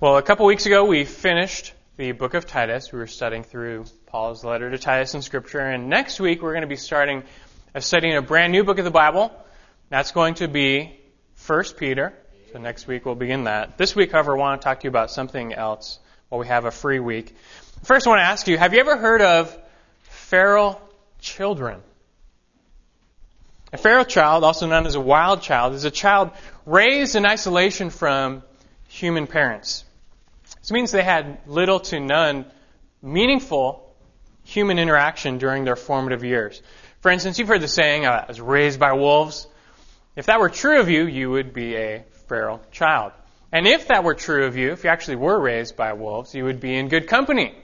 Well, a couple weeks ago we finished the book of Titus. We were studying through Paul's letter to Titus in Scripture, and next week we're going to be starting a studying a brand new book of the Bible. That's going to be 1 Peter. So next week we'll begin that. This week, however, I want to talk to you about something else while we have a free week. First, I want to ask you, have you ever heard of feral children? A feral child, also known as a wild child, is a child raised in isolation from human parents. This means they had little to none meaningful human interaction during their formative years. For instance, you've heard the saying, uh, I was raised by wolves. If that were true of you, you would be a feral child. And if that were true of you, if you actually were raised by wolves, you would be in good company.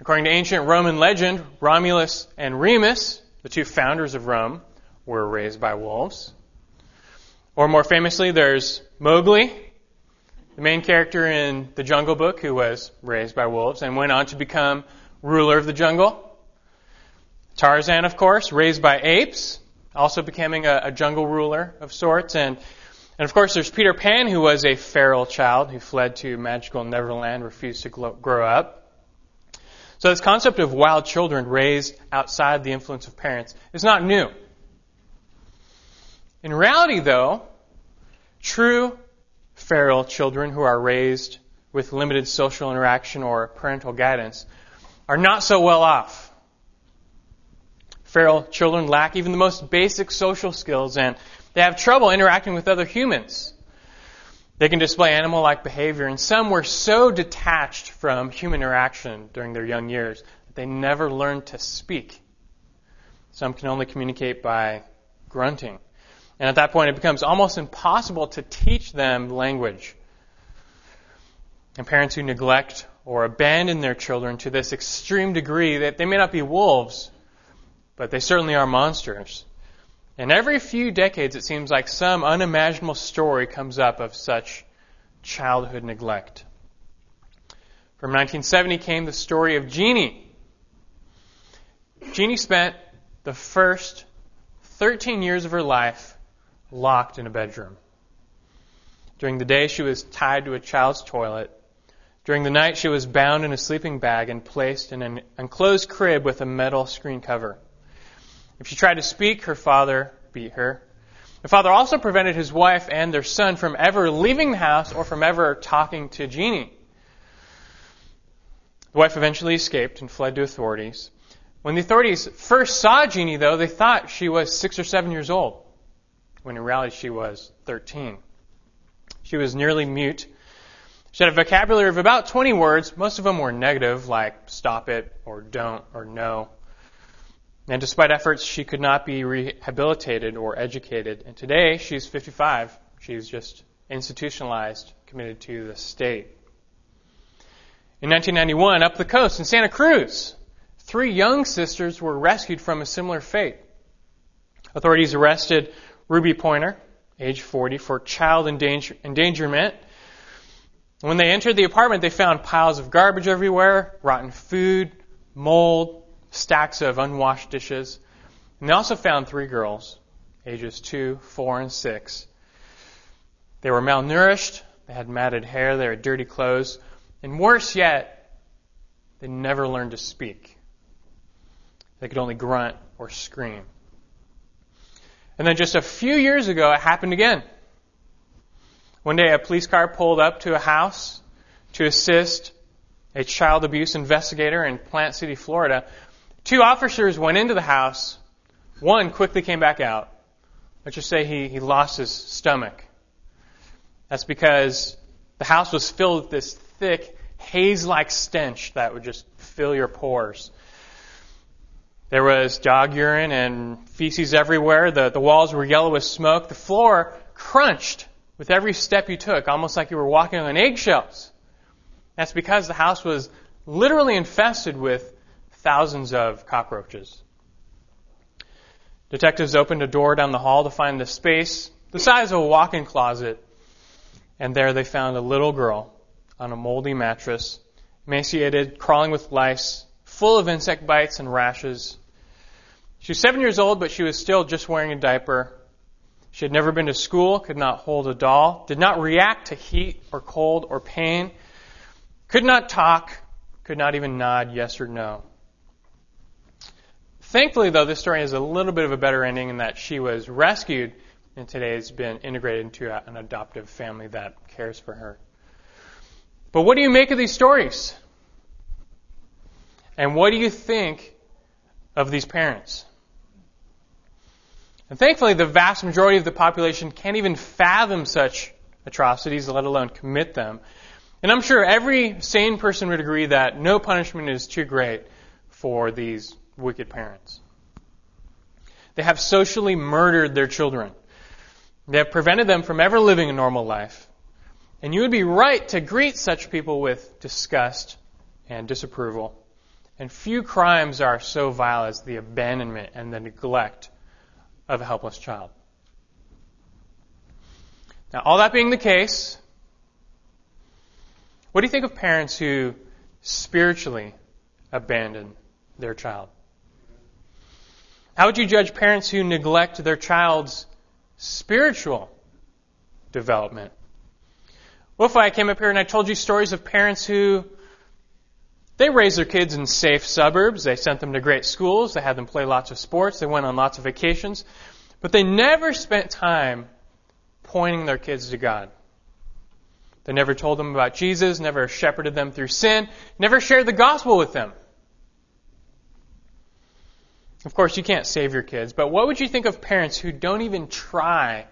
According to ancient Roman legend, Romulus and Remus, the two founders of Rome, were raised by wolves. Or more famously, there's Mowgli, the main character in the Jungle Book who was raised by wolves and went on to become ruler of the jungle. Tarzan, of course, raised by apes, also becoming a, a jungle ruler of sorts. And, and of course, there's Peter Pan, who was a feral child who fled to magical Neverland, refused to grow up. So this concept of wild children raised outside the influence of parents is not new. In reality, though, true feral children who are raised with limited social interaction or parental guidance are not so well off. Feral children lack even the most basic social skills and they have trouble interacting with other humans. They can display animal like behavior, and some were so detached from human interaction during their young years that they never learned to speak. Some can only communicate by grunting. And at that point, it becomes almost impossible to teach them language. And parents who neglect or abandon their children to this extreme degree that they may not be wolves, but they certainly are monsters. And every few decades, it seems like some unimaginable story comes up of such childhood neglect. From 1970 came the story of Genie. Genie spent the first 13 years of her life locked in a bedroom. During the day, she was tied to a child's toilet. During the night, she was bound in a sleeping bag and placed in an enclosed crib with a metal screen cover. If she tried to speak, her father beat her. The father also prevented his wife and their son from ever leaving the house or from ever talking to Genie. The wife eventually escaped and fled to authorities. When the authorities first saw Genie, though, they thought she was six or seven years old when in reality she was 13. She was nearly mute. She had a vocabulary of about 20 words. Most of them were negative, like stop it, or don't, or no. And despite efforts, she could not be rehabilitated or educated. And today, she's 55. She's just institutionalized, committed to the state. In 1991, up the coast in Santa Cruz, three young sisters were rescued from a similar fate. Authorities arrested Ruby Pointer, age 40, for child endanger- endangerment. When they entered the apartment, they found piles of garbage everywhere, rotten food, mold, stacks of unwashed dishes. And they also found three girls, ages 2, 4, and 6. They were malnourished, they had matted hair, they had dirty clothes, and worse yet, they never learned to speak. They could only grunt or scream. And then just a few years ago, it happened again. One day, a police car pulled up to a house to assist a child abuse investigator in Plant City, Florida. Two officers went into the house. One quickly came back out. Let's just say he, he lost his stomach. That's because the house was filled with this thick, haze like stench that would just fill your pores. There was dog urine and feces everywhere. The, the walls were yellow with smoke. The floor crunched with every step you took, almost like you were walking on eggshells. That's because the house was literally infested with thousands of cockroaches. Detectives opened a door down the hall to find the space the size of a walk-in closet, and there they found a little girl on a moldy mattress, emaciated, crawling with lice, full of insect bites and rashes, she was seven years old, but she was still just wearing a diaper. She had never been to school, could not hold a doll, did not react to heat or cold or pain. Could not talk, could not even nod yes or no. Thankfully, though, this story has a little bit of a better ending in that she was rescued and today has been integrated into an adoptive family that cares for her. But what do you make of these stories? And what do you think of these parents? And thankfully, the vast majority of the population can't even fathom such atrocities, let alone commit them. And I'm sure every sane person would agree that no punishment is too great for these wicked parents. They have socially murdered their children. They have prevented them from ever living a normal life. And you would be right to greet such people with disgust and disapproval. And few crimes are so vile as the abandonment and the neglect of a helpless child. Now, all that being the case, what do you think of parents who spiritually abandon their child? How would you judge parents who neglect their child's spiritual development? What if I came up here and I told you stories of parents who they raised their kids in safe suburbs, they sent them to great schools, they had them play lots of sports, they went on lots of vacations, but they never spent time pointing their kids to God. They never told them about Jesus, never shepherded them through sin, never shared the gospel with them. Of course, you can't save your kids, but what would you think of parents who don't even try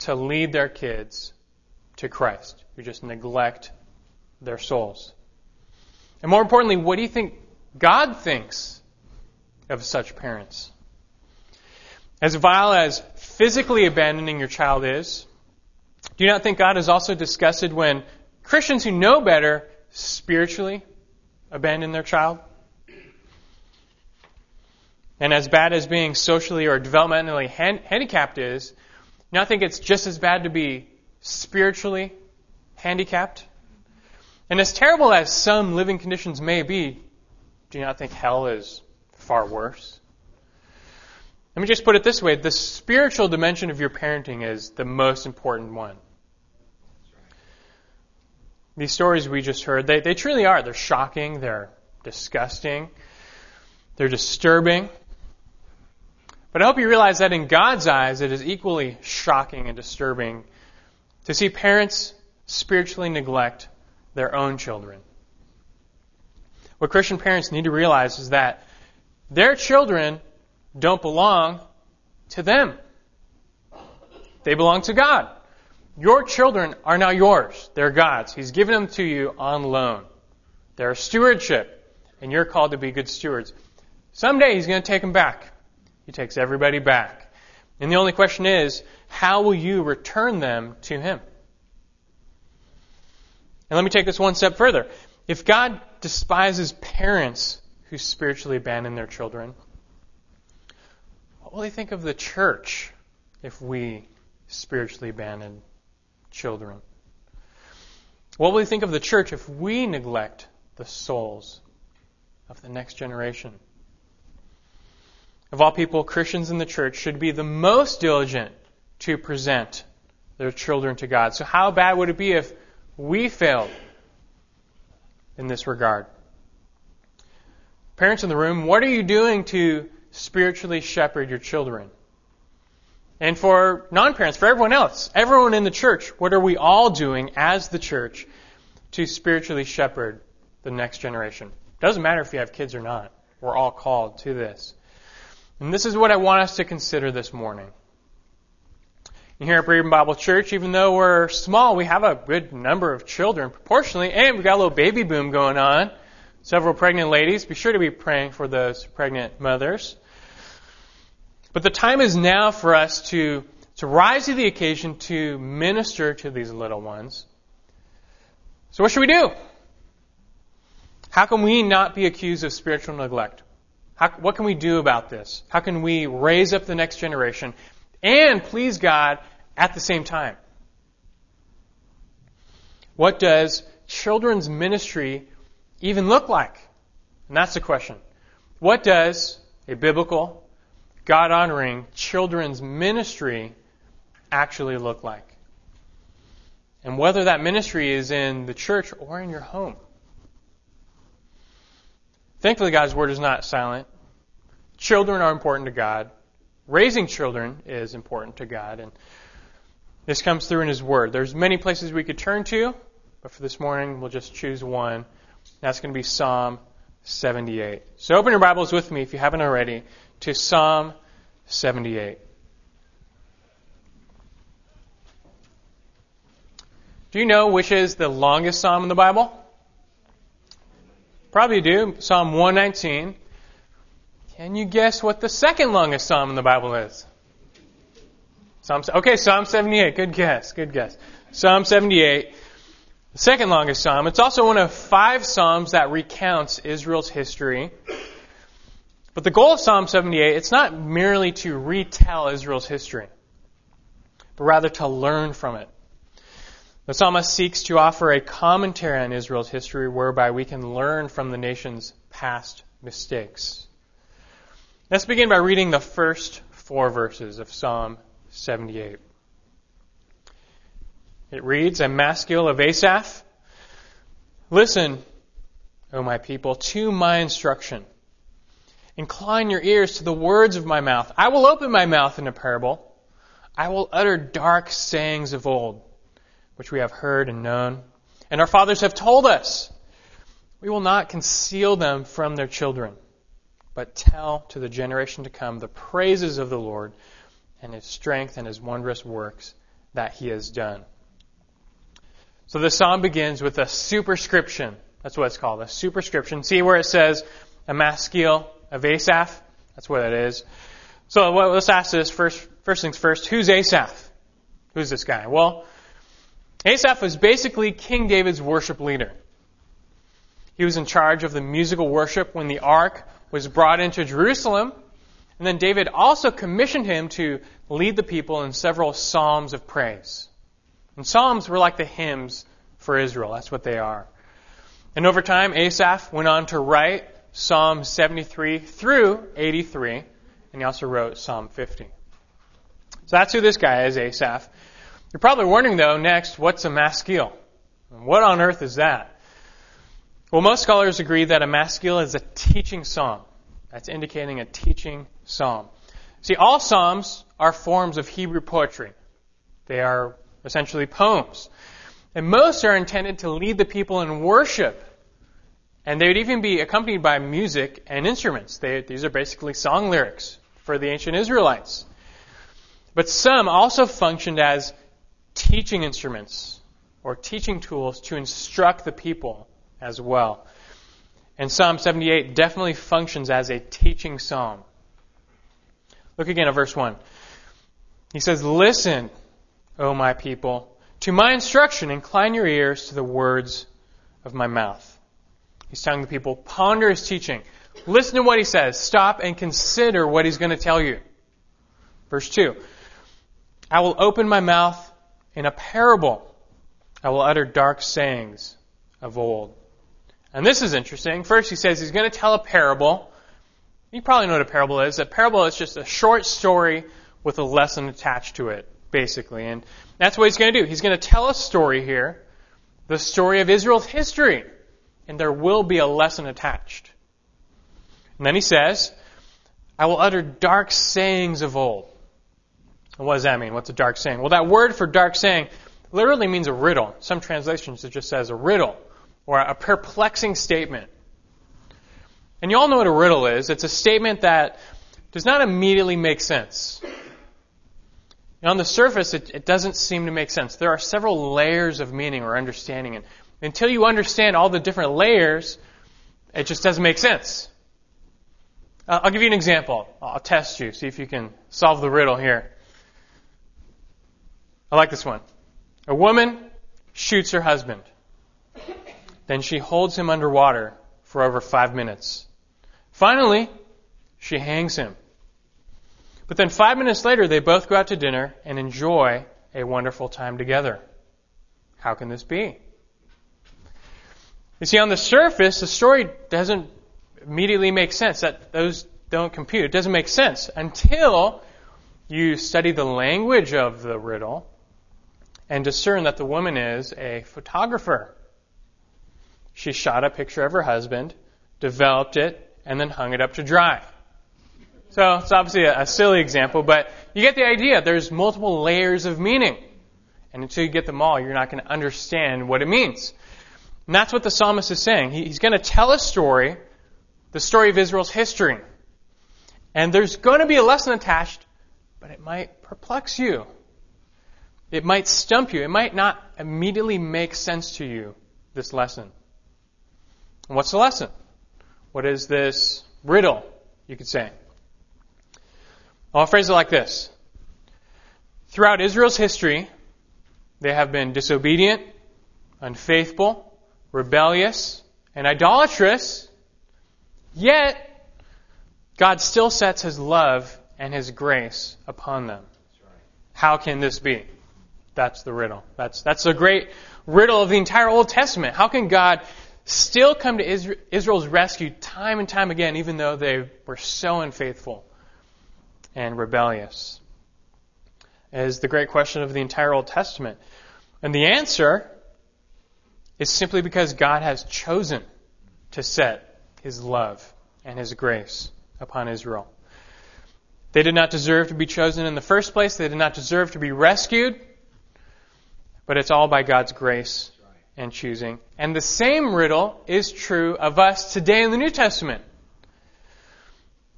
to lead their kids to Christ, who just neglect their souls? And more importantly, what do you think God thinks of such parents? As vile as physically abandoning your child is, do you not think God is also disgusted when Christians who know better spiritually abandon their child? And as bad as being socially or developmentally handicapped is, do you not think it's just as bad to be spiritually handicapped? And as terrible as some living conditions may be, do you not think hell is far worse? Let me just put it this way the spiritual dimension of your parenting is the most important one. These stories we just heard, they, they truly are. They're shocking, they're disgusting, they're disturbing. But I hope you realize that in God's eyes, it is equally shocking and disturbing to see parents spiritually neglect their own children. What Christian parents need to realize is that their children don't belong to them. They belong to God. Your children are now yours. They're God's. He's given them to you on loan. They're stewardship, and you're called to be good stewards. Someday He's going to take them back. He takes everybody back. And the only question is, how will you return them to Him? And let me take this one step further. If God despises parents who spiritually abandon their children, what will He think of the church if we spiritually abandon children? What will He think of the church if we neglect the souls of the next generation? of all people, Christians in the church should be the most diligent to present their children to God. So, how bad would it be if we failed in this regard? Parents in the room, what are you doing to spiritually shepherd your children? And for non parents, for everyone else, everyone in the church, what are we all doing as the church to spiritually shepherd the next generation? Doesn't matter if you have kids or not. We're all called to this. And this is what I want us to consider this morning. Here at Berean Bible Church, even though we're small, we have a good number of children proportionally, and we've got a little baby boom going on. Several pregnant ladies. Be sure to be praying for those pregnant mothers. But the time is now for us to, to rise to the occasion to minister to these little ones. So what should we do? How can we not be accused of spiritual neglect? How, what can we do about this? How can we raise up the next generation and please God at the same time? What does children's ministry even look like? And that's the question. What does a biblical, God honoring children's ministry actually look like? And whether that ministry is in the church or in your home. Thankfully, God's word is not silent. Children are important to God. Raising children is important to God. And this comes through in His Word. There's many places we could turn to, but for this morning, we'll just choose one. That's going to be Psalm 78. So open your Bibles with me, if you haven't already, to Psalm 78. Do you know which is the longest psalm in the Bible? Probably do. Psalm 119. Can you guess what the second longest psalm in the Bible is? Psalm, okay, Psalm 78. Good guess. Good guess. Psalm 78. The second longest psalm. It's also one of five psalms that recounts Israel's history. But the goal of Psalm 78, it's not merely to retell Israel's history, but rather to learn from it. The psalmist seeks to offer a commentary on Israel's history whereby we can learn from the nation's past mistakes. Let's begin by reading the first four verses of Psalm 78. It reads, A maskil of Asaph. Listen, O my people, to my instruction. Incline your ears to the words of my mouth. I will open my mouth in a parable. I will utter dark sayings of old which we have heard and known, and our fathers have told us. We will not conceal them from their children, but tell to the generation to come the praises of the Lord and his strength and his wondrous works that he has done. So the psalm begins with a superscription. That's what it's called, a superscription. See where it says a maskil of Asaph? That's what it is. So let's ask this first, first things first. Who's Asaph? Who's this guy? Well, Asaph was basically King David's worship leader. He was in charge of the musical worship when the ark was brought into Jerusalem. And then David also commissioned him to lead the people in several psalms of praise. And psalms were like the hymns for Israel. That's what they are. And over time, Asaph went on to write Psalm 73 through 83, and he also wrote Psalm 50. So that's who this guy is, Asaph. You're probably wondering, though, next, what's a maskil? What on earth is that? Well, most scholars agree that a maskil is a teaching psalm. That's indicating a teaching psalm. See, all psalms are forms of Hebrew poetry. They are essentially poems. And most are intended to lead the people in worship. And they would even be accompanied by music and instruments. They, these are basically song lyrics for the ancient Israelites. But some also functioned as teaching instruments or teaching tools to instruct the people as well. And Psalm 78 definitely functions as a teaching psalm. Look again at verse 1. He says, Listen, O my people, to my instruction, incline your ears to the words of my mouth. He's telling the people, ponder his teaching. Listen to what he says. Stop and consider what he's going to tell you. Verse 2. I will open my mouth in a parable, I will utter dark sayings of old. And this is interesting. First, he says he's going to tell a parable. You probably know what a parable is. A parable is just a short story with a lesson attached to it, basically. And that's what he's going to do. He's going to tell a story here, the story of Israel's history. And there will be a lesson attached. And then he says, I will utter dark sayings of old. What does that mean? What's a dark saying? Well, that word for dark saying literally means a riddle. Some translations it just says a riddle or a perplexing statement. And you all know what a riddle is. It's a statement that does not immediately make sense. And on the surface, it, it, doesn't seem to make sense. There are several layers of meaning or understanding, and until you understand all the different layers, it just doesn't make sense. Uh, I'll give you an example. I'll test you, see if you can solve the riddle here. I like this one. A woman shoots her husband. Then she holds him underwater for over five minutes. Finally, she hangs him. But then five minutes later, they both go out to dinner and enjoy a wonderful time together. How can this be? You see, on the surface, the story doesn't immediately make sense. That those don't compute. It doesn't make sense until you study the language of the riddle and discern that the woman is a photographer. She shot a picture of her husband developed it, and then hung it up to dry. So it's obviously a, a silly example, but you get the idea. There's multiple layers of meaning. And until you get them all, you're not going to understand what it means. And that's what the psalmist is saying. He, he's going to tell a story, the story of Israel's history. And there's going to be a lesson attached, but it might perplex you. It might stump you. It might not immediately make sense to you, this lesson. What's the lesson? What is this riddle, you could say? I'll phrase it like this. Throughout Israel's history, they have been disobedient, unfaithful, rebellious, and idolatrous, yet God still sets His love and His grace upon them. How can this be? That's the riddle. That's, that's the great riddle of the entire Old Testament. How can God still come to Israel's rescue time and time again, even though they were so unfaithful and rebellious? Is the great question of the entire Old Testament. And the answer is simply because God has chosen to set His love and His grace upon Israel. They did not deserve to be chosen in the first place. They did not deserve to be rescued. But it's all by God's grace and choosing. And the same riddle is true of us today in the New Testament.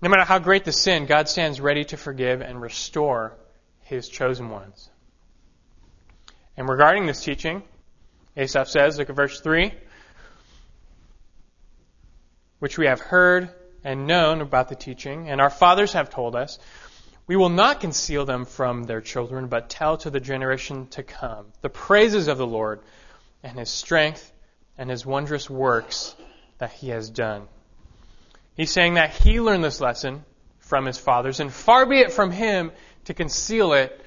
No matter how great the sin, God stands ready to forgive and restore his chosen ones. And regarding this teaching, Asaph says, look at verse 3, which we have heard and known about the teaching, and our fathers have told us, we will not conceal them from their children, but tell to the generation to come the praises of the Lord and his strength and his wondrous works that he has done. He's saying that he learned this lesson from his fathers, and far be it from him to conceal it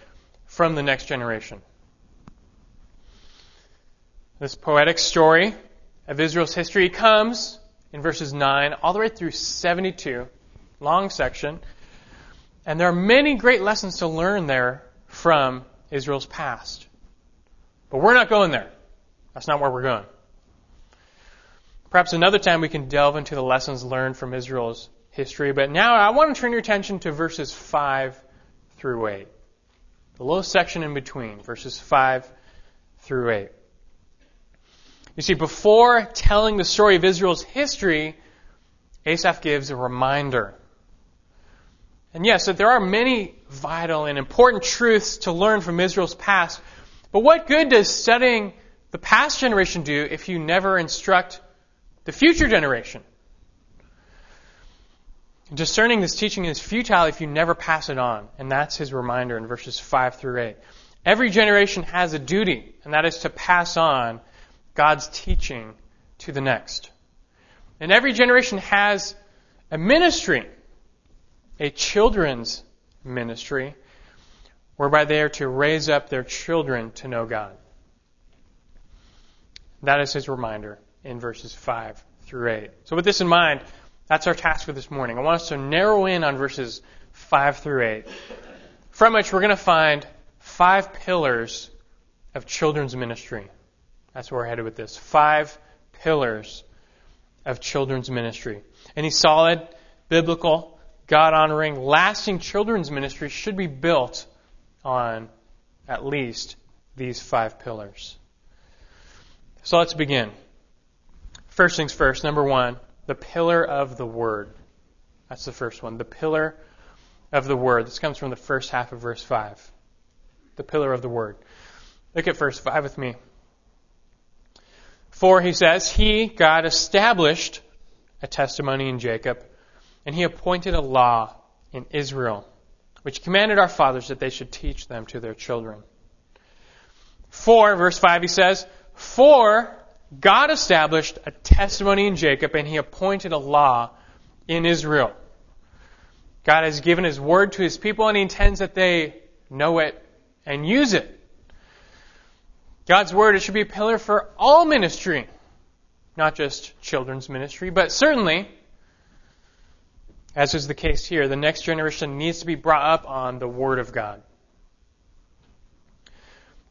from the next generation. This poetic story of Israel's history comes in verses 9 all the way through 72, long section. And there are many great lessons to learn there from Israel's past. But we're not going there. That's not where we're going. Perhaps another time we can delve into the lessons learned from Israel's history, but now I want to turn your attention to verses 5 through 8. The little section in between, verses 5 through 8. You see, before telling the story of Israel's history, Asaph gives a reminder. And yes, that there are many vital and important truths to learn from Israel's past, but what good does studying the past generation do if you never instruct the future generation? Discerning this teaching is futile if you never pass it on, and that's his reminder in verses 5 through 8. Every generation has a duty, and that is to pass on God's teaching to the next. And every generation has a ministry, a children's ministry, whereby they are to raise up their children to know God. That is his reminder in verses 5 through 8. So, with this in mind, that's our task for this morning. I want us to narrow in on verses 5 through 8, from which we're going to find five pillars of children's ministry. That's where we're headed with this. Five pillars of children's ministry. Any solid, biblical, God honoring, lasting children's ministry should be built on at least these five pillars. So let's begin. First things first, number one, the pillar of the Word. That's the first one. The pillar of the Word. This comes from the first half of verse 5. The pillar of the Word. Look at verse 5 with me. For, he says, He, God, established a testimony in Jacob, and He appointed a law in Israel, which commanded our fathers that they should teach them to their children. For, verse 5, he says, For God established a testimony in Jacob and he appointed a law in Israel. God has given his word to his people and he intends that they know it and use it. God's word, it should be a pillar for all ministry, not just children's ministry, but certainly, as is the case here, the next generation needs to be brought up on the word of God.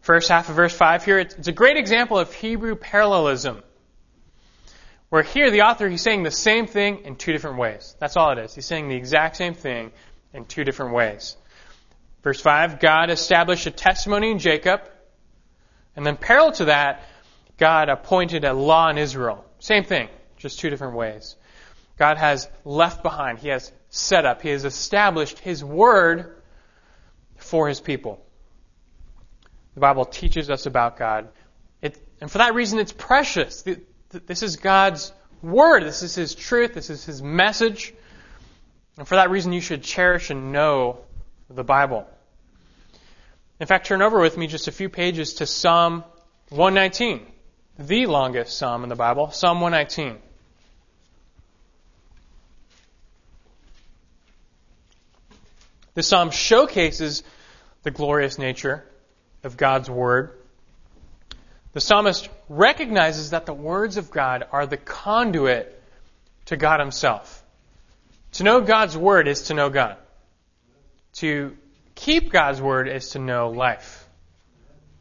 First half of verse 5 here, it's a great example of Hebrew parallelism. Where here, the author, he's saying the same thing in two different ways. That's all it is. He's saying the exact same thing in two different ways. Verse 5, God established a testimony in Jacob. And then parallel to that, God appointed a law in Israel. Same thing, just two different ways. God has left behind, He has set up, He has established His word for His people. The Bible teaches us about God. It, and for that reason, it's precious. This is God's word. This is His truth. This is His message. And for that reason, you should cherish and know the Bible. In fact, turn over with me just a few pages to Psalm 119, the longest psalm in the Bible, Psalm 119. The psalm showcases the glorious nature of God's Word. The psalmist recognizes that the words of God are the conduit to God Himself. To know God's Word is to know God. To keep God's Word is to know life.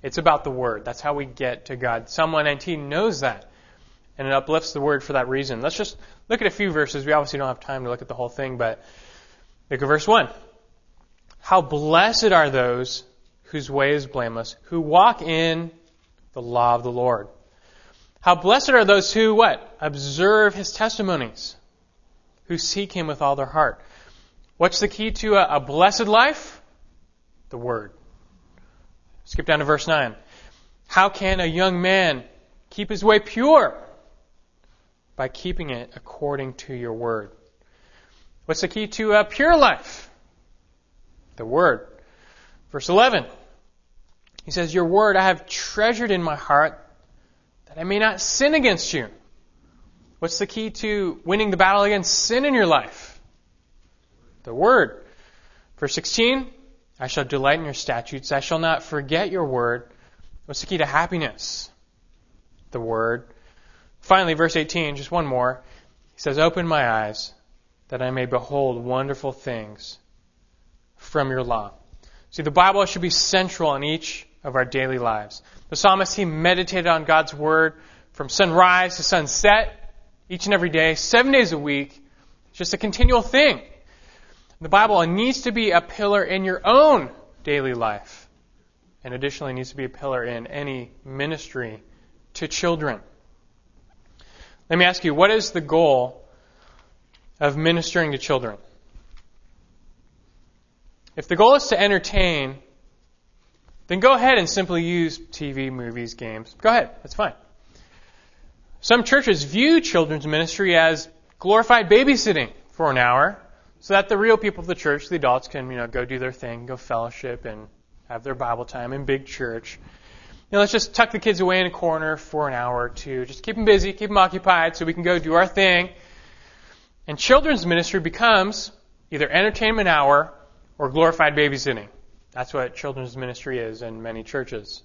It's about the Word. That's how we get to God. Psalm 119 knows that. And it uplifts the Word for that reason. Let's just look at a few verses. We obviously don't have time to look at the whole thing, but look at verse 1. How blessed are those whose way is blameless, who walk in the law of the Lord. How blessed are those who what? Observe his testimonies, who seek him with all their heart. What's the key to a, a blessed life? The word. Skip down to verse 9. How can a young man keep his way pure? By keeping it according to your word. What's the key to a pure life? The word. Verse 11. He says, Your word I have treasured in my heart that I may not sin against you. What's the key to winning the battle against sin in your life? The word. Verse 16. I shall delight in your statutes. I shall not forget your word. What's the key to happiness? The word. Finally, verse 18, just one more. He says, Open my eyes that I may behold wonderful things from your law. See, the Bible should be central in each of our daily lives. The psalmist, he meditated on God's word from sunrise to sunset, each and every day, seven days a week. It's just a continual thing. The Bible needs to be a pillar in your own daily life. And additionally needs to be a pillar in any ministry to children. Let me ask you, what is the goal of ministering to children? If the goal is to entertain, then go ahead and simply use TV, movies, games. Go ahead, that's fine. Some churches view children's ministry as glorified babysitting for an hour so that the real people of the church, the adults, can you know go do their thing, go fellowship, and have their Bible time in big church. You know, let's just tuck the kids away in a corner for an hour or two. Just keep them busy, keep them occupied, so we can go do our thing. And children's ministry becomes either entertainment hour or glorified babysitting. That's what children's ministry is in many churches.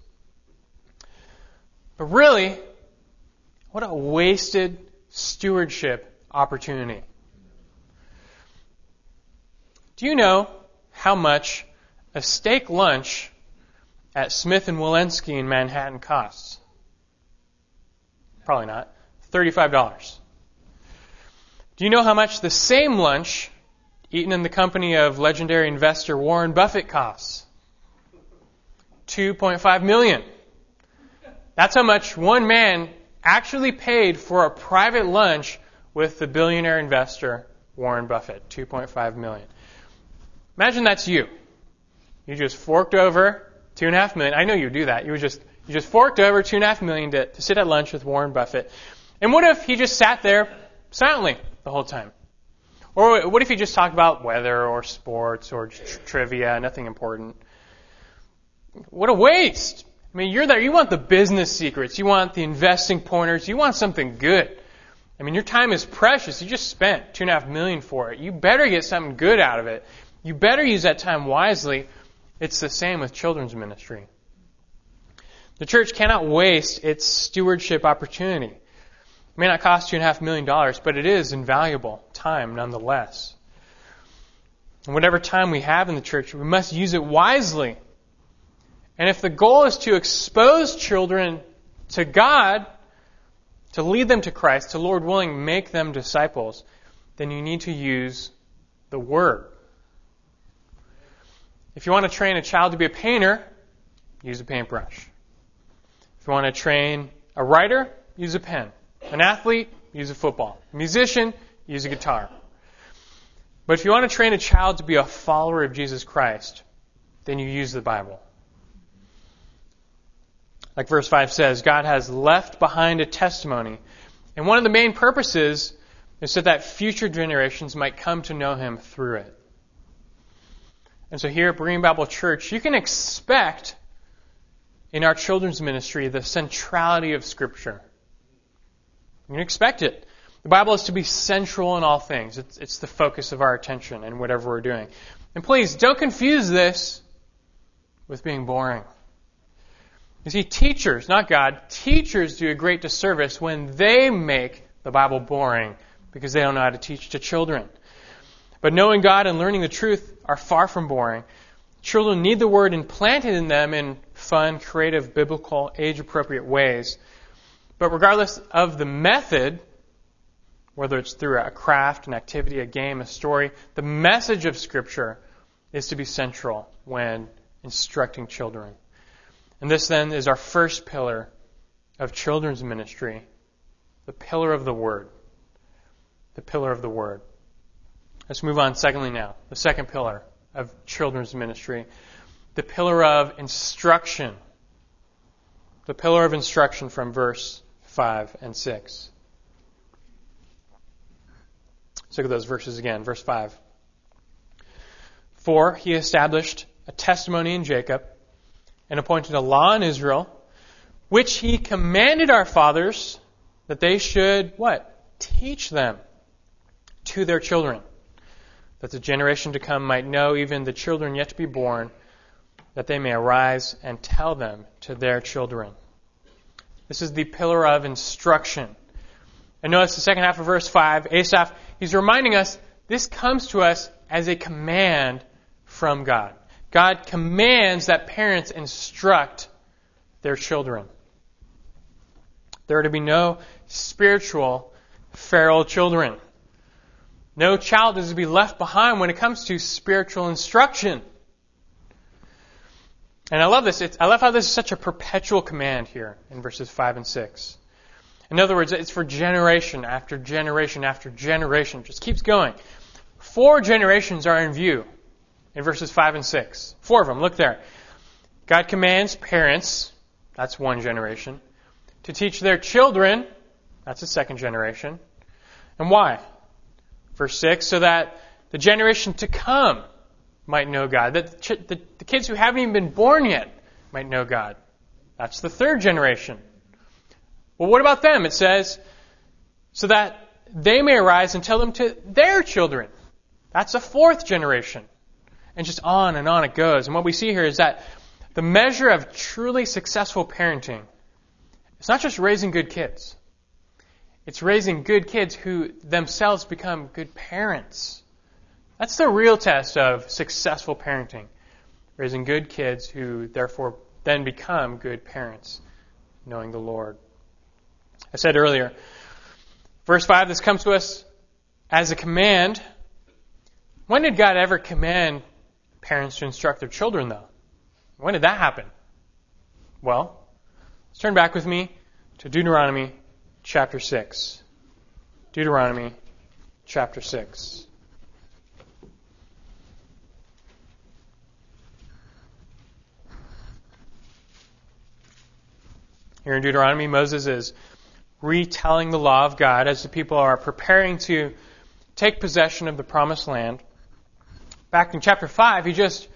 But really, what a wasted stewardship opportunity. Do you know how much a steak lunch at Smith and Wollensky in Manhattan costs? Probably not. $35. Do you know how much the same lunch eaten in the company of legendary investor Warren Buffett costs? 2.5 million. That's how much one man actually paid for a private lunch with the billionaire investor Warren Buffett. 2.5 million. Imagine that's you. You just forked over two and a half million. I know you do that. You just you just forked over two and a half million to, to sit at lunch with Warren Buffett. And what if he just sat there silently the whole time? Or what if you just talk about weather or sports or trivia, nothing important? What a waste! I mean, you're there. You want the business secrets. You want the investing pointers. You want something good. I mean, your time is precious. You just spent two and a half million for it. You better get something good out of it. You better use that time wisely. It's the same with children's ministry. The church cannot waste its stewardship opportunity. It may not cost and a half million dollars, but it is invaluable time nonetheless. And whatever time we have in the church, we must use it wisely. And if the goal is to expose children to God, to lead them to Christ, to Lord willing, make them disciples, then you need to use the Word. If you want to train a child to be a painter, use a paintbrush. If you want to train a writer, use a pen. An athlete, use a football. A musician, use a guitar. But if you want to train a child to be a follower of Jesus Christ, then you use the Bible. Like verse 5 says, God has left behind a testimony. And one of the main purposes is so that future generations might come to know him through it. And so here at Berean Bible Church, you can expect in our children's ministry the centrality of Scripture. You expect it. The Bible is to be central in all things. It's, it's the focus of our attention in whatever we're doing. And please, don't confuse this with being boring. You see, teachers, not God, teachers do a great disservice when they make the Bible boring because they don't know how to teach to children. But knowing God and learning the truth are far from boring. Children need the Word implanted in them in fun, creative, biblical, age appropriate ways. But regardless of the method, whether it's through a craft, an activity, a game, a story, the message of Scripture is to be central when instructing children. And this then is our first pillar of children's ministry the pillar of the Word. The pillar of the Word. Let's move on, secondly, now. The second pillar of children's ministry the pillar of instruction. The pillar of instruction from verse 5 and 6. Let's look at those verses again. Verse 5. For he established a testimony in Jacob and appointed a law in Israel, which he commanded our fathers that they should what? Teach them to their children, that the generation to come might know, even the children yet to be born, that they may arise and tell them to their children. This is the pillar of instruction. And notice the second half of verse 5, Asaph, he's reminding us this comes to us as a command from God. God commands that parents instruct their children. There are to be no spiritual feral children. No child is to be left behind when it comes to spiritual instruction. And I love this. It's, I love how this is such a perpetual command here in verses 5 and 6. In other words, it's for generation after generation after generation. It just keeps going. Four generations are in view in verses 5 and 6. Four of them. Look there. God commands parents, that's one generation, to teach their children, that's the second generation. And why? Verse 6, so that the generation to come might know God, that the, the kids who haven't even been born yet might know God. That's the third generation. Well, what about them? It says, so that they may arise and tell them to their children. That's a fourth generation. And just on and on it goes. And what we see here is that the measure of truly successful parenting is not just raising good kids. It's raising good kids who themselves become good parents. That's the real test of successful parenting. Raising good kids who therefore then become good parents, knowing the Lord. I said earlier, verse 5, this comes to us as a command. When did God ever command parents to instruct their children, though. When did that happen? Well, let's turn back with me to Deuteronomy chapter 6. Deuteronomy chapter 6. Here in Deuteronomy, Moses is retelling the law of God as the people are preparing to take possession of the promised land. Back in chapter 5, he just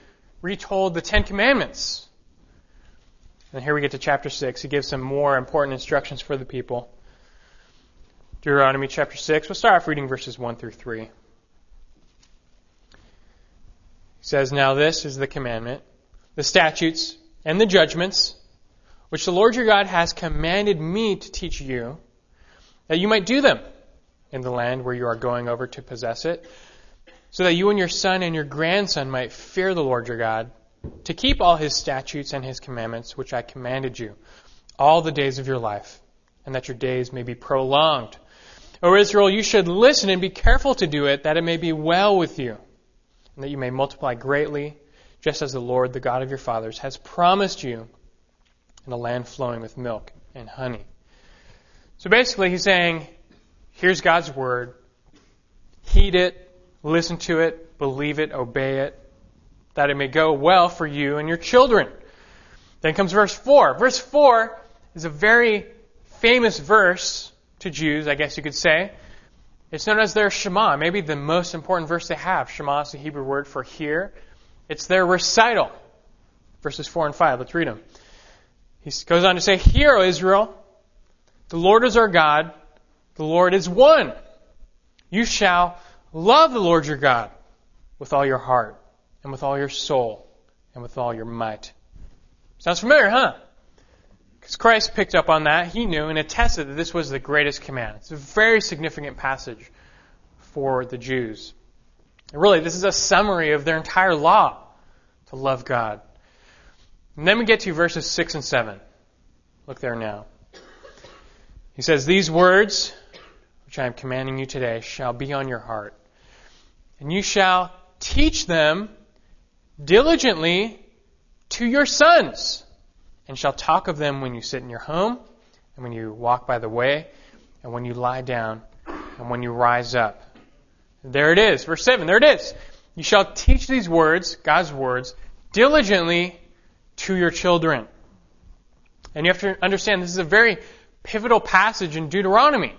retold the Ten Commandments. And here we get to chapter 6. He gives some more important instructions for the people. Deuteronomy chapter 6. We'll start off reading verses 1 through 3. He says, Now this is the commandment, the statutes, and the judgments, which the Lord your God has commanded me to teach you, that you might do them in the land where you are going over to possess it so that you and your son and your grandson might fear the Lord your God, to keep all his statutes and his commandments, which I commanded you, all the days of your life, and that your days may be prolonged. O Israel, you should listen and be careful to do it, that it may be well with you, and that you may multiply greatly, just as the Lord, the God of your fathers, has promised you in a land flowing with milk and honey. So basically, he's saying, here's God's word. Heed it, listen to it, believe it, obey it, that it may go well for you and your children. Then comes verse 4. Verse 4 is a very famous verse to Jews, I guess you could say. It's known as their Shema, maybe the most important verse they have. Shema is the Hebrew word for hear. It's their recital. Verses 4 and 5. Let's read them. He goes on to say, Hear, O Israel, the Lord is our God, the Lord is one. You shall love the Lord your God with all your heart, and with all your soul, and with all your might. Sounds familiar, huh? Because Christ picked up on that. He knew and attested that this was the greatest command. It's a very significant passage for the Jews. And really, this is a summary of their entire law to love God. And then we get to verses 6 and 7. Look there now. He says, These words, which I am commanding you today, shall be on your heart. And you shall teach them diligently to your sons, and shall talk of them when you sit in your home, and when you walk by the way, and when you lie down, and when you rise up. There it is, verse 7. There it is. You shall teach these words, God's words, diligently to your children. And you have to understand this is a very pivotal passage in Deuteronomy.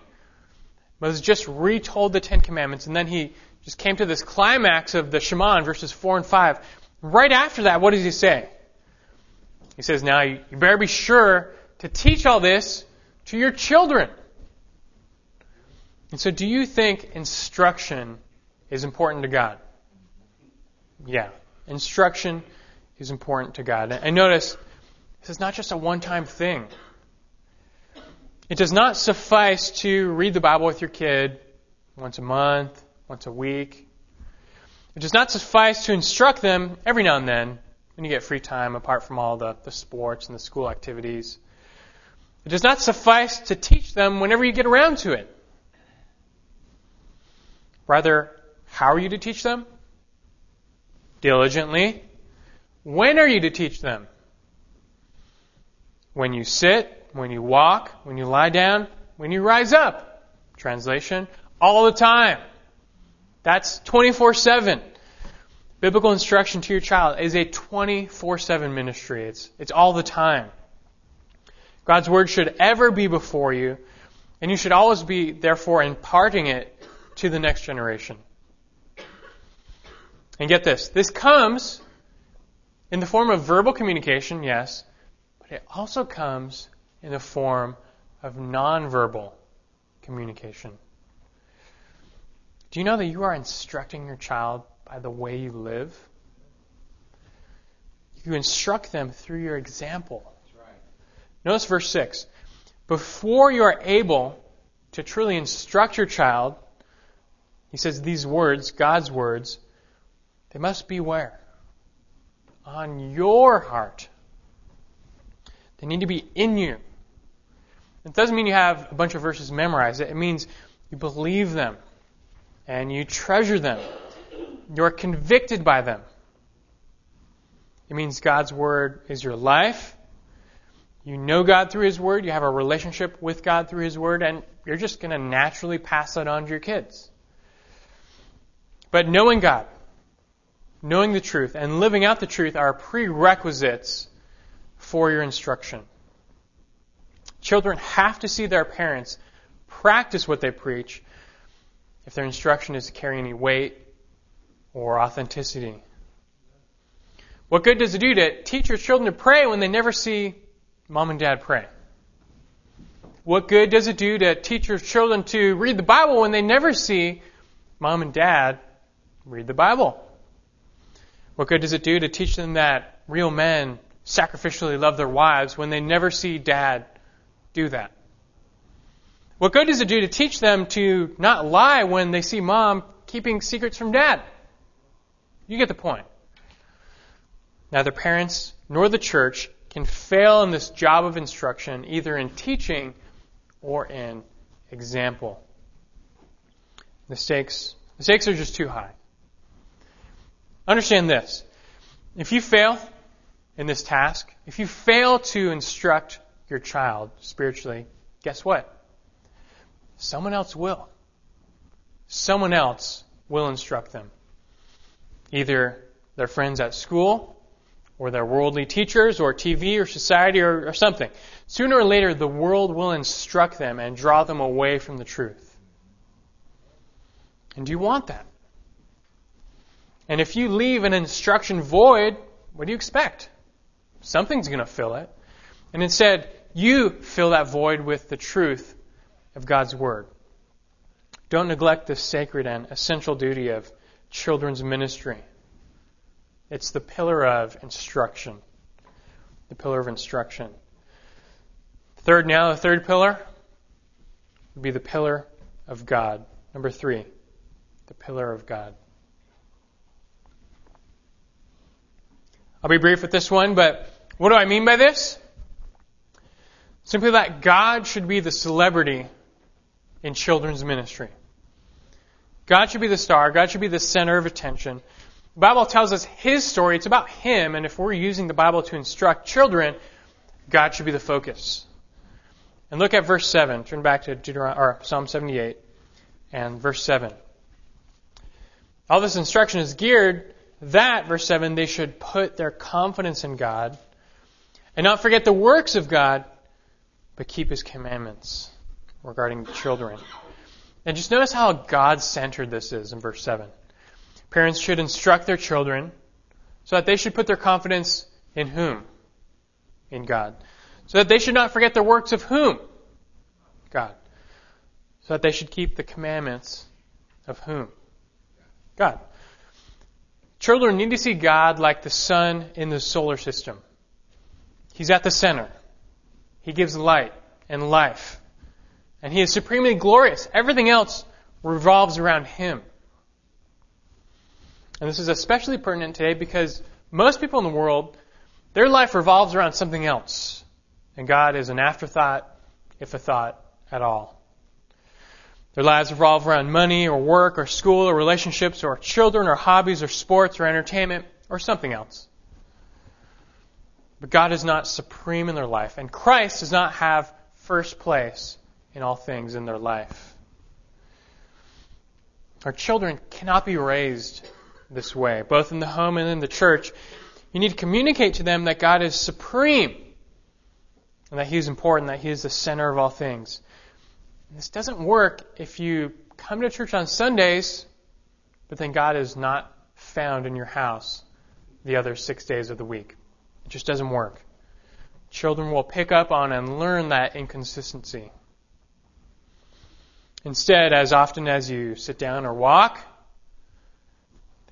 Moses just retold the Ten Commandments, and then he just came to this climax of the Shema in verses 4 and 5. Right after that, what does he say? He says, Now you better be sure to teach all this to your children. And so, do you think instruction is important to God? Yeah. Instruction is important to God. And notice, this is not just a one time thing. It does not suffice to read the Bible with your kid once a month, once a week. It does not suffice to instruct them every now and then when you get free time apart from all the, the sports and the school activities. It does not suffice to teach them whenever you get around to it. Rather, how are you to teach them? Diligently. When are you to teach them? When you sit, when you walk, when you lie down, when you rise up. Translation, all the time. That's 24 7. Biblical instruction to your child is a 24 7 ministry. It's, it's all the time. God's Word should ever be before you, and you should always be, therefore, imparting it to the next generation. And get this this comes in the form of verbal communication, yes, but it also comes in the form of nonverbal communication. Do you know that you are instructing your child by the way you live. You instruct them through your example. Notice verse 6. Before you are able to truly instruct your child, he says these words, God's words, they must be where? On your heart. They need to be in you. It doesn't mean you have a bunch of verses memorized. It means you believe them and you treasure them you're convicted by them. It means God's Word is your life. You know God through His Word. You have a relationship with God through His Word, and you're just going to naturally pass that on to your kids. But knowing God, knowing the truth, and living out the truth are prerequisites for your instruction. Children have to see their parents practice what they preach if their instruction is to carry any weight or authenticity. What good does it do to teach your children to pray when they never see mom and dad pray? What good does it do to teach your children to read the Bible when they never see mom and dad read the Bible? What good does it do to teach them that real men sacrificially love their wives when they never see dad do that? What good does it do to teach them to not lie when they see mom keeping secrets from dad? You get the point. Neither parents nor the church can fail in this job of instruction, either in teaching or in example. The stakes, the stakes are just too high. Understand this. If you fail in this task, if you fail to instruct your child spiritually, guess what? Someone else will. Someone else will instruct them. Either their friends at school, or their worldly teachers, or TV, or society, or, or something. Sooner or later, the world will instruct them and draw them away from the truth. And do you want that? And if you leave an instruction void, what do you expect? Something's going to fill it. And instead, you fill that void with the truth of God's Word. Don't neglect this sacred and essential duty of children's ministry. It's the pillar of instruction. The pillar of instruction. Third, now, the third pillar would be the pillar of God. Number three, the pillar of God. I'll be brief with this one, but what do I mean by this? Simply that God should be the celebrity in children's ministry. God should be the star. God should be the center of attention. The Bible tells us His story. It's about Him, and if we're using the Bible to instruct children, God should be the focus. And look at verse 7. Turn back to Deuteron- or Psalm 78 and verse 7. All this instruction is geared that, verse 7, they should put their confidence in God and not forget the works of God, but keep His commandments regarding children. And just notice how God centered this is in verse 7. Parents should instruct their children so that they should put their confidence in whom? In God. So that they should not forget the works of whom? God. So that they should keep the commandments of whom? God. Children need to see God like the sun in the solar system. He's at the center. He gives light and life. And He is supremely glorious. Everything else revolves around Him. And this is especially pertinent today because most people in the world, their life revolves around something else. And God is an afterthought, if a thought at all. Their lives revolve around money or work or school or relationships or children or hobbies or sports or entertainment or something else. But God is not supreme in their life, and Christ does not have first place in all things in their life. Our children cannot be raised this way, both in the home and in the church. You need to communicate to them that God is supreme and that He is important, that He is the center of all things. This doesn't work if you come to church on Sundays, but then God is not found in your house the other six days of the week. It just doesn't work. Children will pick up on and learn that inconsistency. Instead, as often as you sit down or walk,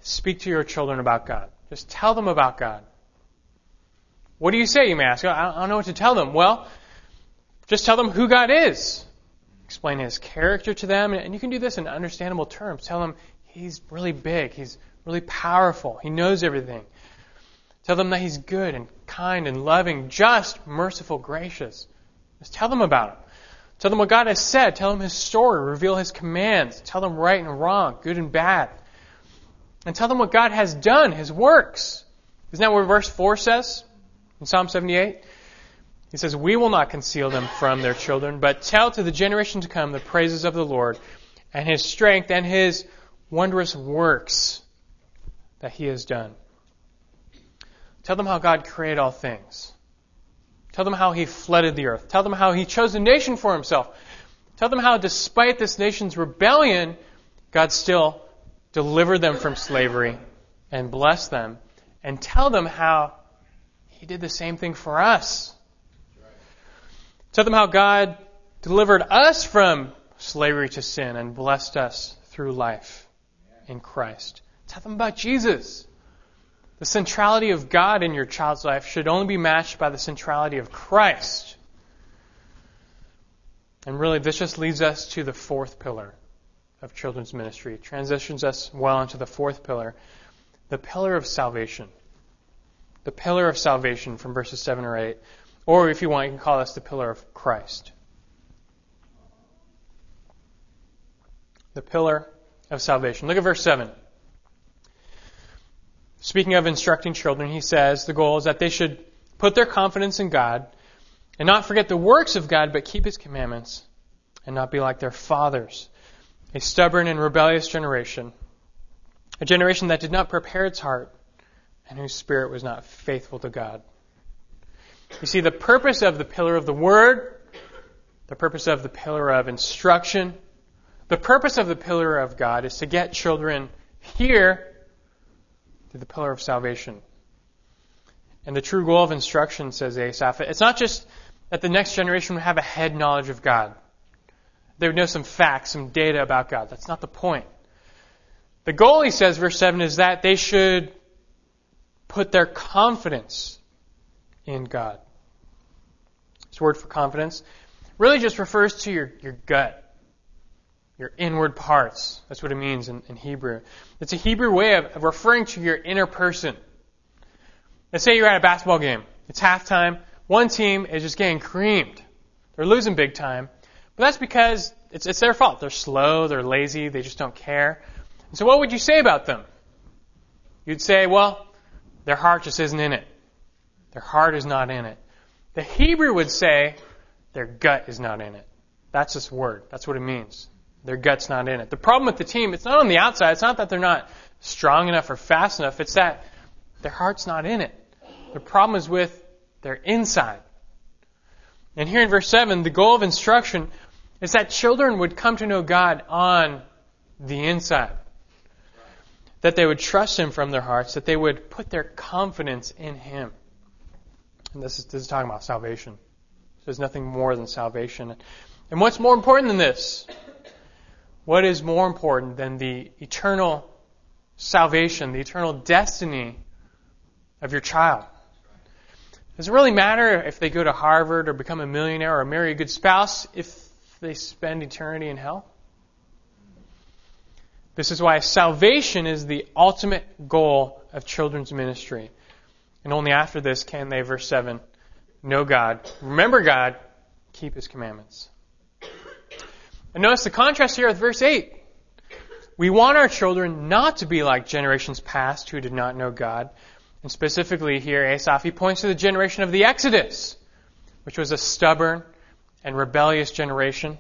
speak to your children about God. Just tell them about God. What do you say, you may ask? I don't know what to tell them. Well, just tell them who God is explain his character to them. And you can do this in understandable terms. Tell them he's really big, he's really powerful, he knows everything. Tell them that he's good and kind and loving, just, merciful, gracious. Just tell them about him. Tell them what God has said. Tell them his story. Reveal his commands. Tell them right and wrong, good and bad. And tell them what God has done, his works. Isn't that what verse 4 says in Psalm 78? He says, We will not conceal them from their children, but tell to the generation to come the praises of the Lord and his strength and his wondrous works that he has done. Tell them how God created all things. Tell them how he flooded the earth. Tell them how he chose a nation for himself. Tell them how, despite this nation's rebellion, God still delivered them from slavery and blessed them. And tell them how he did the same thing for us. Tell them how God delivered us from slavery to sin and blessed us through life in Christ. Tell them about Jesus. The centrality of God in your child's life should only be matched by the centrality of Christ. And really, this just leads us to the fourth pillar of children's ministry. It transitions us well into the fourth pillar, the pillar of salvation. The pillar of salvation from verses 7 or 8. Or if you want, you can call this the pillar of Christ. the pillar of salvation. Look at verse 7. Speaking of instructing children, he says the goal is that they should put their confidence in God and not forget the works of God, but keep his commandments and not be like their fathers, a stubborn and rebellious generation, a generation that did not prepare its heart and whose spirit was not faithful to God. You see, the purpose of the pillar of the word, the purpose of the pillar of instruction, the purpose of the pillar of God is to get children here to the pillar of salvation. And the true goal of instruction, says Asaph, it's not just that the next generation would have a head knowledge of God. They would know some facts, some data about God. That's not the point. The goal, he says, verse 7, is that they should put their confidence in God. This word for confidence really just refers to your, your gut, your inward parts. That's what it means in, in Hebrew. It's a Hebrew way of, of referring to your inner person. Let's say you're at a basketball game. It's halftime. One team is just getting creamed. They're losing big time. But that's because it's, it's their fault. They're slow, they're lazy, they just don't care. And so what would you say about them? You'd say, well, their heart just isn't in it. Their heart is not in it. The Hebrew would say, their gut is not in it. That's this word. That's what it means. Their gut's not in it. The problem with the team, it's not on the outside. It's not that they're not strong enough or fast enough. It's that their heart's not in it. The problem is with their inside. And here in verse 7, the goal of instruction is that children would come to know God on the inside. That they would trust Him from their hearts, that they would put their confidence in Him. And this is, this is talking about salvation. There's nothing more than salvation. And what's more important than this? What is more important than the eternal salvation, the eternal destiny of your child? Does it really matter if they go to Harvard or become a millionaire or marry a good spouse if they spend eternity in hell? This is why salvation is the ultimate goal of children's ministry. And only after this can they, verse 7, know God, remember God, keep His commandments. And notice the contrast here with verse 8. We want our children not to be like generations past who did not know God. And specifically here, Asaph, he points to the generation of the Exodus, which was a stubborn and rebellious generation.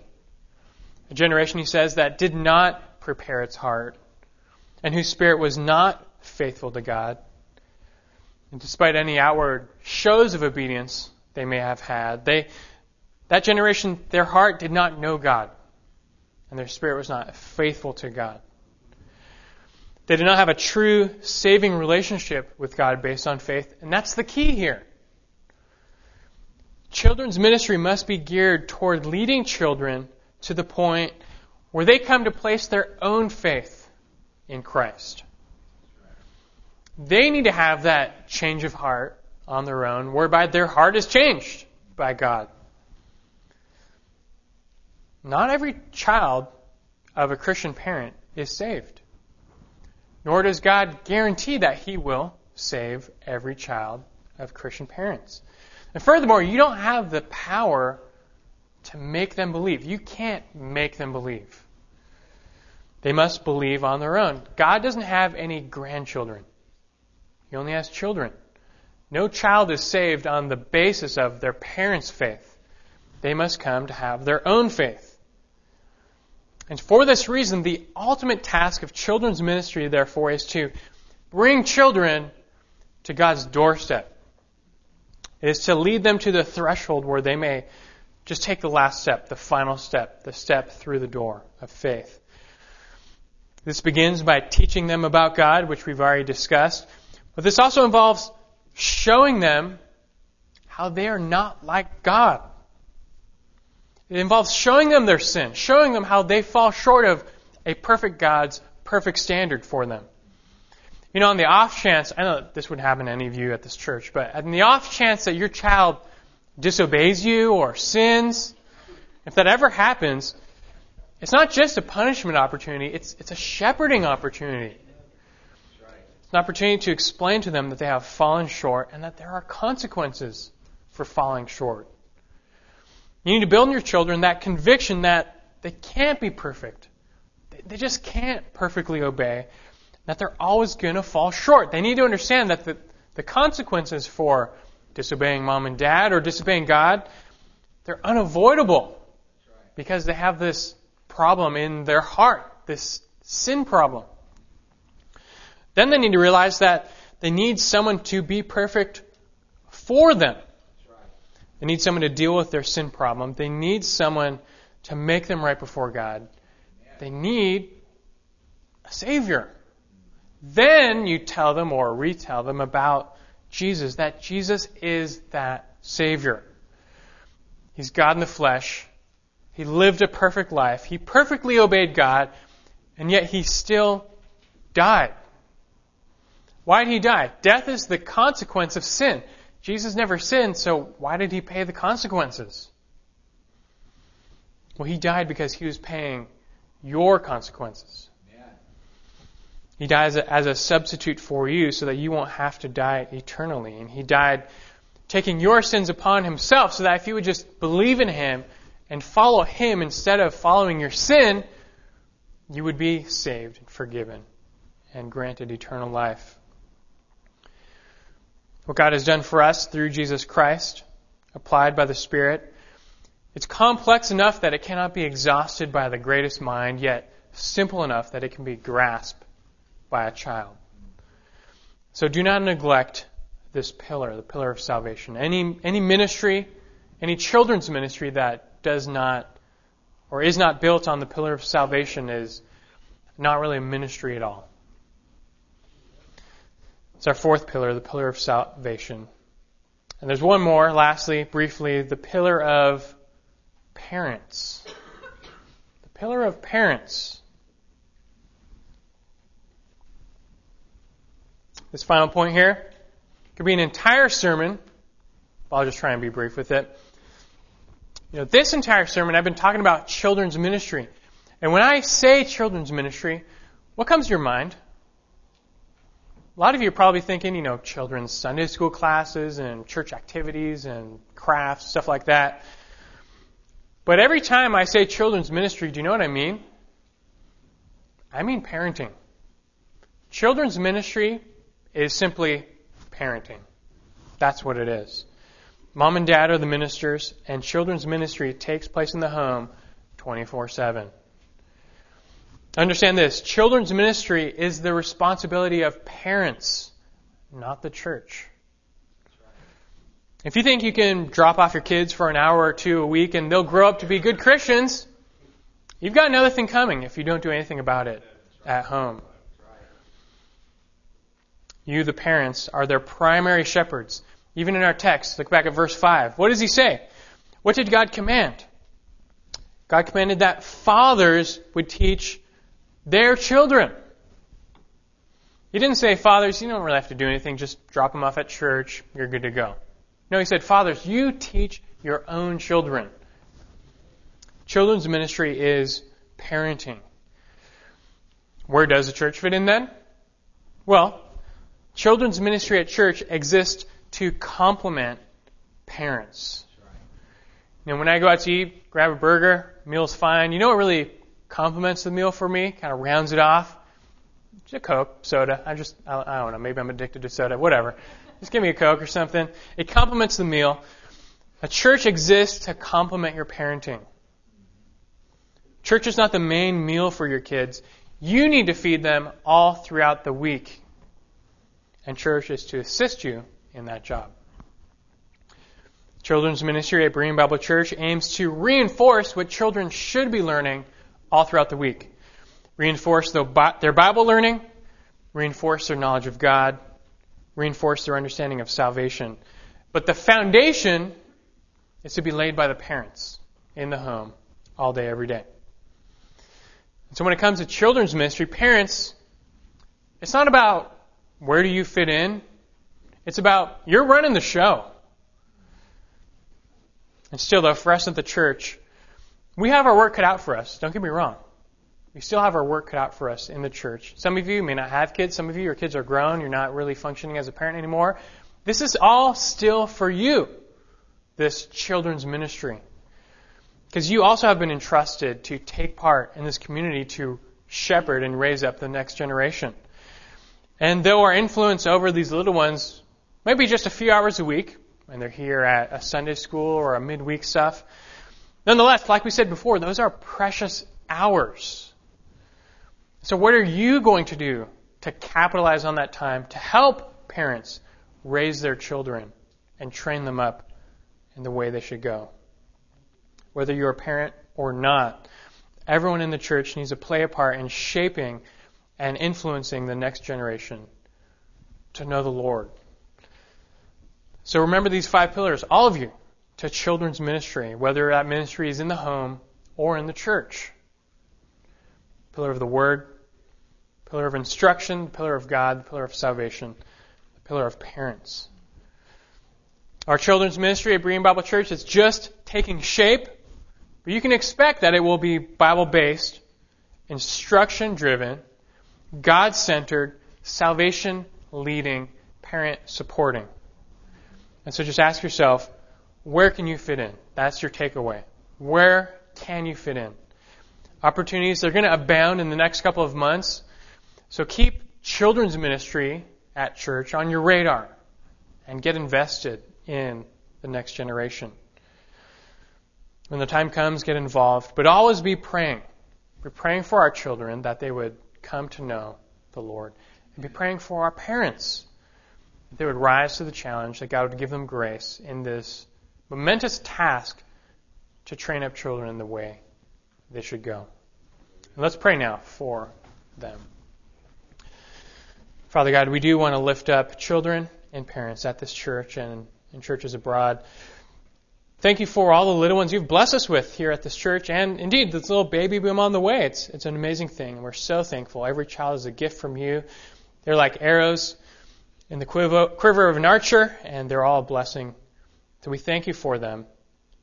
A generation, he says, that did not prepare its heart and whose spirit was not faithful to God. And despite any outward shows of obedience they may have had, they, that generation, their heart did not know God, and their spirit was not faithful to God. They did not have a true saving relationship with God based on faith, and that's the key here. Children's ministry must be geared toward leading children to the point where they come to place their own faith in Christ. They need to have that change of heart on their own, whereby their heart is changed by God. Not every child of a Christian parent is saved. Nor does God guarantee that He will save every child of Christian parents. And furthermore, you don't have the power to make them believe. You can't make them believe. They must believe on their own. God doesn't have any grandchildren. He only has children. No child is saved on the basis of their parents' faith. They must come to have their own faith. And for this reason, the ultimate task of children's ministry, therefore, is to bring children to God's doorstep. It is to lead them to the threshold where they may just take the last step, the final step, the step through the door of faith. This begins by teaching them about God, which we've already discussed. But this also involves showing them how they are not like God. It involves showing them their sin, showing them how they fall short of a perfect God's perfect standard for them. You know, on the off chance, I know this wouldn't happen to any of you at this church, but in the off chance that your child disobeys you or sins, if that ever happens, it's not just a punishment opportunity, it's, it's a shepherding opportunity an opportunity to explain to them that they have fallen short and that there are consequences for falling short. You need to build in your children that conviction that they can't be perfect. they just can't perfectly obey, that they're always going to fall short. They need to understand that the, the consequences for disobeying mom and dad or disobeying God, they're unavoidable because they have this problem in their heart, this sin problem. Then they need to realize that they need someone to be perfect for them. They need someone to deal with their sin problem. They need someone to make them right before God. They need a Savior. Then you tell them or retell them about Jesus, that Jesus is that Savior. He's God in the flesh. He lived a perfect life. He perfectly obeyed God, and yet he still died. Why did he die? Death is the consequence of sin. Jesus never sinned, so why did he pay the consequences? Well, he died because he was paying your consequences. He died as a, as a substitute for you so that you won't have to die eternally. And he died taking your sins upon himself so that if you would just believe in him and follow him instead of following your sin, you would be saved and forgiven and granted eternal life. What God has done for us through Jesus Christ, applied by the Spirit, it's complex enough that it cannot be exhausted by the greatest mind, yet simple enough that it can be grasped by a child. So do not neglect this pillar, the pillar of salvation. Any, any ministry, any children's ministry that does not or is not built on the pillar of salvation is not really a ministry at all. It's our fourth pillar, the pillar of salvation. And there's one more, lastly, briefly, the pillar of parents. The pillar of parents. This final point here could be an entire sermon. but I'll just try and be brief with it. You know, this entire sermon I've been talking about children's ministry. And when I say children's ministry, what comes to your mind? A lot of you are probably thinking, you know, children's Sunday school classes and church activities and crafts, stuff like that. But every time I say children's ministry, do you know what I mean? I mean parenting. Children's ministry is simply parenting. That's what it is. Mom and dad are the ministers, and children's ministry takes place in the home 24 7. Understand this children's ministry is the responsibility of parents, not the church. If you think you can drop off your kids for an hour or two a week and they'll grow up to be good Christians, you've got another thing coming if you don't do anything about it at home. You, the parents, are their primary shepherds. Even in our text, look back at verse 5. What does he say? What did God command? God commanded that fathers would teach their children. He didn't say, fathers, you don't really have to do anything, just drop them off at church, you're good to go. No, he said, fathers, you teach your own children. Children's ministry is parenting. Where does the church fit in then? Well, children's ministry at church exists to complement parents. Know, when I go out to eat, grab a burger, meal's fine. You know what really complements the meal for me, kind of rounds it off? Just a Coke, soda. I just, I, I don't know, maybe I'm addicted to soda, whatever. Just give me a Coke or something. It complements the meal. A church exists to complement your parenting. Church is not the main meal for your kids. You need to feed them all throughout the week. And church is to assist you in that job. Children's ministry at Berean Bible Church aims to reinforce what children should be learning all throughout the week. Reinforce their Bible learning, reinforce their knowledge of God, reinforce their understanding of salvation. But the foundation is to be laid by the parents in the home all day, every day. so when it comes to children's ministry, parents, it's not about where do you fit in. It's about you're running the show. And still, though, for us at the church, we have our work cut out for us. Don't get me wrong. We still have our work cut out for us in the church. Some of you may not have kids. Some of you, your kids are grown. You're not really functioning as a parent anymore. This is all still for you, this children's ministry. Because you also have been entrusted to take part in this community to shepherd and raise up the next generation. And though our influence over these little ones may be just a few hours a week, and they're here at a Sunday school or a midweek stuff, nonetheless, like we said before, those are precious hours. So what are you going to do to capitalize on that time to help parents raise their children and train them up in the way they should go? Whether you're a parent or not, everyone in the church needs to play a part in shaping and influencing the next generation to know the Lord. So remember these five pillars, all of you, to children's ministry, whether that ministry is in the home or in the church. Pillar of the Word, pillar of instruction, pillar of God, pillar of salvation, pillar of parents. Our children's ministry at Berean Bible Church is just taking shape, but you can expect that it will be Bible based, instruction driven, God centered, salvation leading, parent supporting. And so just ask yourself, where can you fit in? That's your takeaway. Where can you fit in? Opportunities, they're going to abound in the next couple of months. So keep children's ministry at church on your radar and get invested in the next generation. When the time comes, get involved, but always be praying. Be praying for our children that they would come to know the Lord. And be praying for our parents that they would rise to the challenge, that God would give them grace in this momentous task to train up children in the way they should go. And let's pray now for them. Father God, we do want to lift up children and parents at this church and in churches abroad. Thank you for all the little ones you've blessed us with here at this church, and indeed, this little baby boom on the way. It's, it's an amazing thing. We're so thankful. Every child is a gift from you. They're like arrows in the quiver, quiver of an archer, and they're all a blessing. So we thank you for them.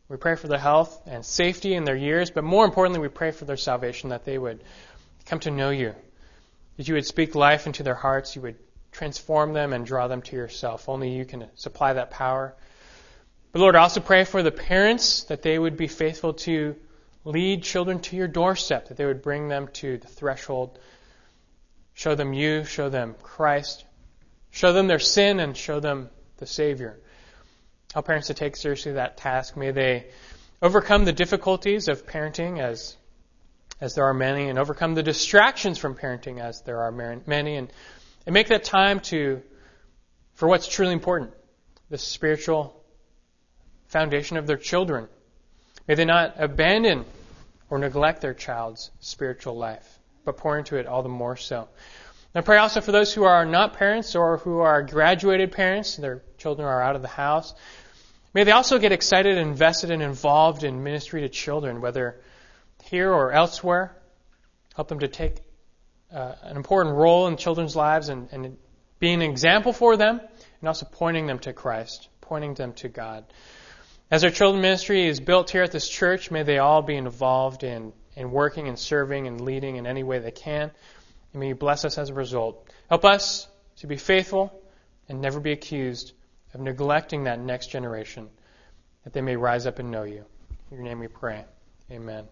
We pray for their health and safety in their years, but more importantly, we pray for their salvation, that they would come to know you, that you would speak life into their hearts, you would transform them and draw them to yourself. Only you can supply that power. But Lord, I also pray for the parents that they would be faithful to lead children to your doorstep, that they would bring them to the threshold, show them you, show them Christ, show them their sin, and show them the Savior. Help parents to take seriously that task. May they overcome the difficulties of parenting as as there are many, and overcome the distractions from parenting as there are many, and, and make that time to for what's truly important, the spiritual foundation of their children. May they not abandon or neglect their child's spiritual life, but pour into it all the more so. I pray also for those who are not parents or who are graduated parents, and their children are out of the house. May they also get excited and invested and involved in ministry to children, whether here or elsewhere. Help them to take uh, an important role in children's lives and, and being an example for them and also pointing them to Christ, pointing them to God. As our children ministry is built here at this church, may they all be involved in, in working and serving and leading in any way they can. And may you bless us as a result. Help us to be faithful and never be accused of neglecting that next generation, that they may rise up and know you. In your name we pray. Amen.